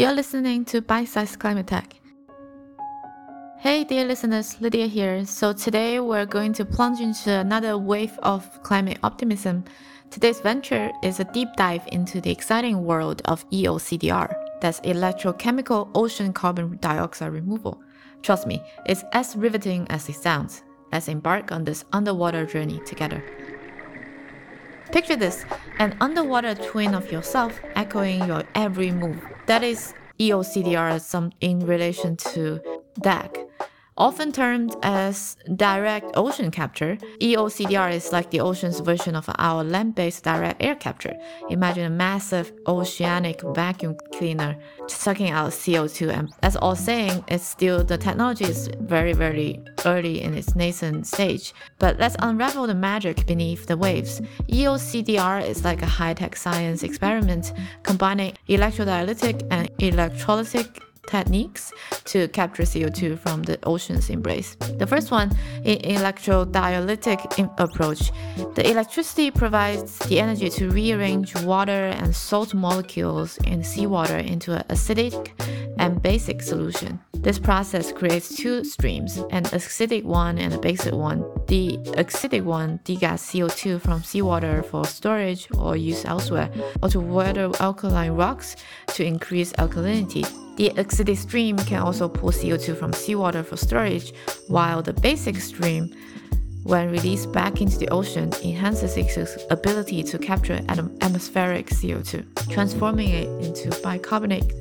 You're listening to Bite Size Climate Tech. Hey, dear listeners, Lydia here. So, today we're going to plunge into another wave of climate optimism. Today's venture is a deep dive into the exciting world of EOCDR, that's electrochemical ocean carbon dioxide removal. Trust me, it's as riveting as it sounds. Let's embark on this underwater journey together. Picture this an underwater twin of yourself echoing your every move. That is EOCDR some in relation to DAC, Often termed as direct ocean capture, EOCDR is like the ocean's version of our land based direct air capture. Imagine a massive oceanic vacuum cleaner sucking out CO2. And as all saying, it's still the technology is very, very early in its nascent stage. But let's unravel the magic beneath the waves. EOCDR is like a high tech science experiment combining electrodialytic and electrolytic techniques to capture CO2 from the ocean's embrace. The first one, an electrodialytic approach. The electricity provides the energy to rearrange water and salt molecules in seawater into an acidic and basic solution. This process creates two streams, an acidic one and a basic one. The acidic one degas CO2 from seawater for storage or use elsewhere, or to weather alkaline rocks to increase alkalinity. The acidic stream can also pull CO2 from seawater for storage, while the basic stream, when released back into the ocean, enhances its ability to capture atmospheric CO2, transforming it into bicarbonate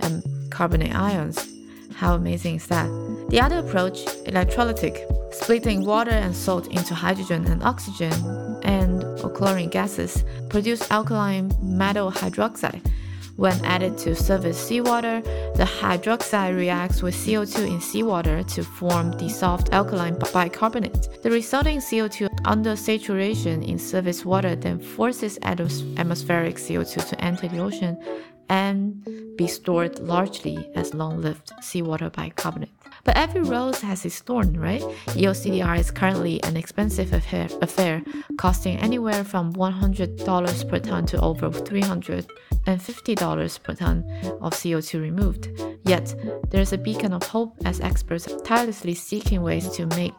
and carbonate ions. How amazing is that? The other approach, electrolytic, splitting water and salt into hydrogen and oxygen and chlorine gases, produce alkaline metal hydroxide when added to surface seawater, the hydroxide reacts with CO2 in seawater to form dissolved alkaline bicarbonate. The resulting CO2 under saturation in surface water then forces atmospheric CO2 to enter the ocean and be stored largely as long-lived seawater bicarbonate. But every rose has its thorn, right? EOCDR is currently an expensive affair, affair costing anywhere from $100 per ton to over $350 per ton of CO2 removed. Yet, there's a beacon of hope as experts tirelessly seeking ways to make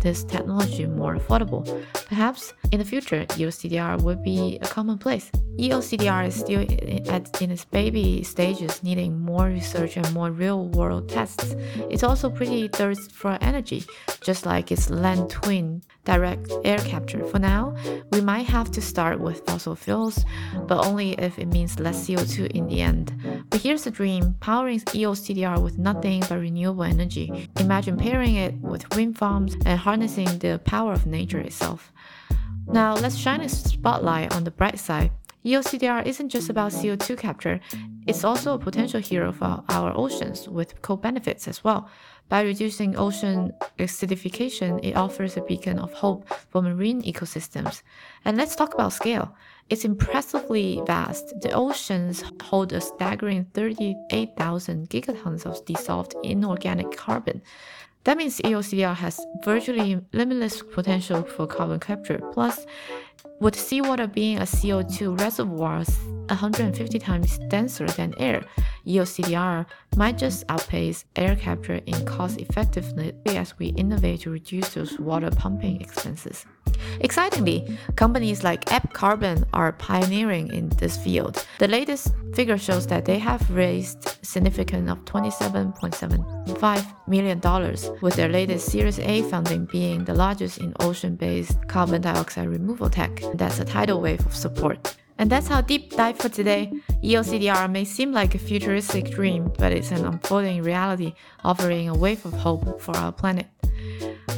this technology more affordable. Perhaps in the future, EOCDR would be a commonplace. EOCDR is still at, in its baby stages, needing more research and more real world tests. It's also pretty thirsty for energy, just like its land twin, direct air capture. For now, we might have to start with fossil fuels, but only if it means less CO2 in the end. But here's the dream powering EOCDR with nothing but renewable energy. Imagine pairing it with wind farms and harnessing the power of nature itself. Now, let's shine a spotlight on the bright side. EOCDR isn't just about CO2 capture, it's also a potential hero for our oceans with co benefits as well. By reducing ocean acidification, it offers a beacon of hope for marine ecosystems. And let's talk about scale. It's impressively vast. The oceans hold a staggering 38,000 gigatons of dissolved inorganic carbon. That means EOCDR has virtually limitless potential for carbon capture. Plus, with seawater being a CO2 reservoir 150 times denser than air, EOCDR might just outpace air capture in cost effectiveness as we innovate to reduce those water pumping expenses. Excitingly, companies like Ebb Carbon are pioneering in this field. The latest figure shows that they have raised significant of $27.75 million, with their latest Series A funding being the largest in ocean-based carbon dioxide removal tech. That's a tidal wave of support. And that's our deep dive for today. EOCDR may seem like a futuristic dream, but it's an unfolding reality offering a wave of hope for our planet.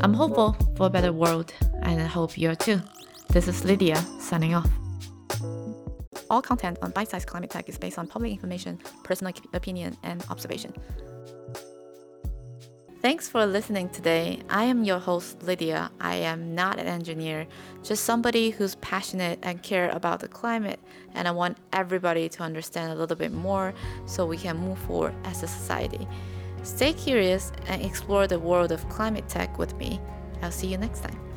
I'm hopeful for a better world, and I hope you are too. This is Lydia signing off. All content on Bite Size Climate Tech is based on public information, personal opinion, and observation. Thanks for listening today. I am your host, Lydia. I am not an engineer, just somebody who's passionate and care about the climate, and I want everybody to understand a little bit more so we can move forward as a society. Stay curious and explore the world of climate tech with me. I'll see you next time.